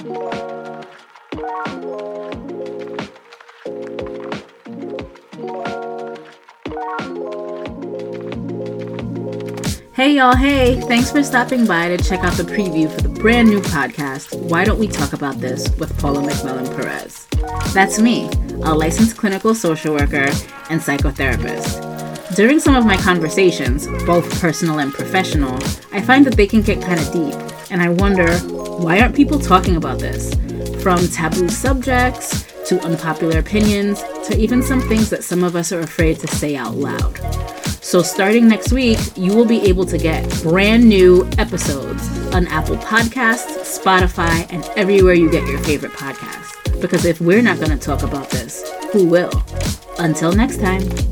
Hey y'all, hey! Thanks for stopping by to check out the preview for the brand new podcast, Why Don't We Talk About This with Paula McMillan Perez. That's me, a licensed clinical social worker and psychotherapist. During some of my conversations, both personal and professional, I find that they can get kind of deep, and I wonder why aren't people talking about this? From taboo subjects to unpopular opinions to even some things that some of us are afraid to say out loud. So, starting next week, you will be able to get brand new episodes on Apple Podcasts, Spotify, and everywhere you get your favorite podcasts. Because if we're not going to talk about this, who will? Until next time.